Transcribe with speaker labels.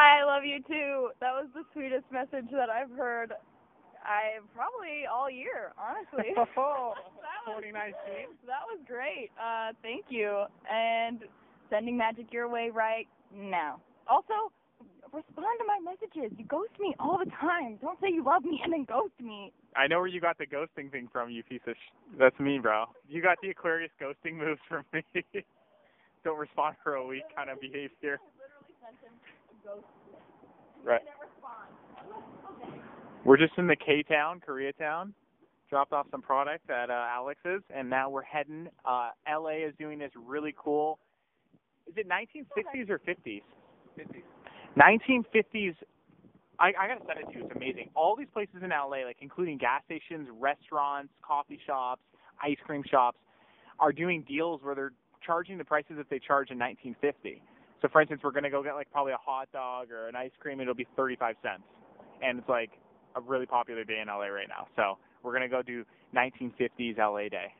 Speaker 1: hi, I love you too. That was the sweetest message that I've heard. I probably all year, honestly.
Speaker 2: Oh,
Speaker 1: That was-
Speaker 2: 2019.
Speaker 1: That was great. Uh, thank you. And sending magic your way right now. Also, respond to my messages. You ghost me all the time. Don't say you love me and then ghost me.
Speaker 2: I know where you got the ghosting thing from, you piece of sh- That's me, bro. You got the Aquarius ghosting moves from me. Don't respond for a week kind of behavior. Right.
Speaker 1: Didn't.
Speaker 2: We're just in the K town, Koreatown. Dropped off some product at uh, Alex's, and now we're heading. Uh, LA is doing this really cool. Is it 1960s or 50s? 50s. 1950s. I, I gotta send it to you. It's amazing. All these places in LA, like including gas stations, restaurants, coffee shops, ice cream shops, are doing deals where they're charging the prices that they charge in 1950. So, for instance, we're gonna go get like probably a hot dog or an ice cream. It'll be 35 cents, and it's like a really popular day in LA right now. So we're gonna go do 1950s LA Day.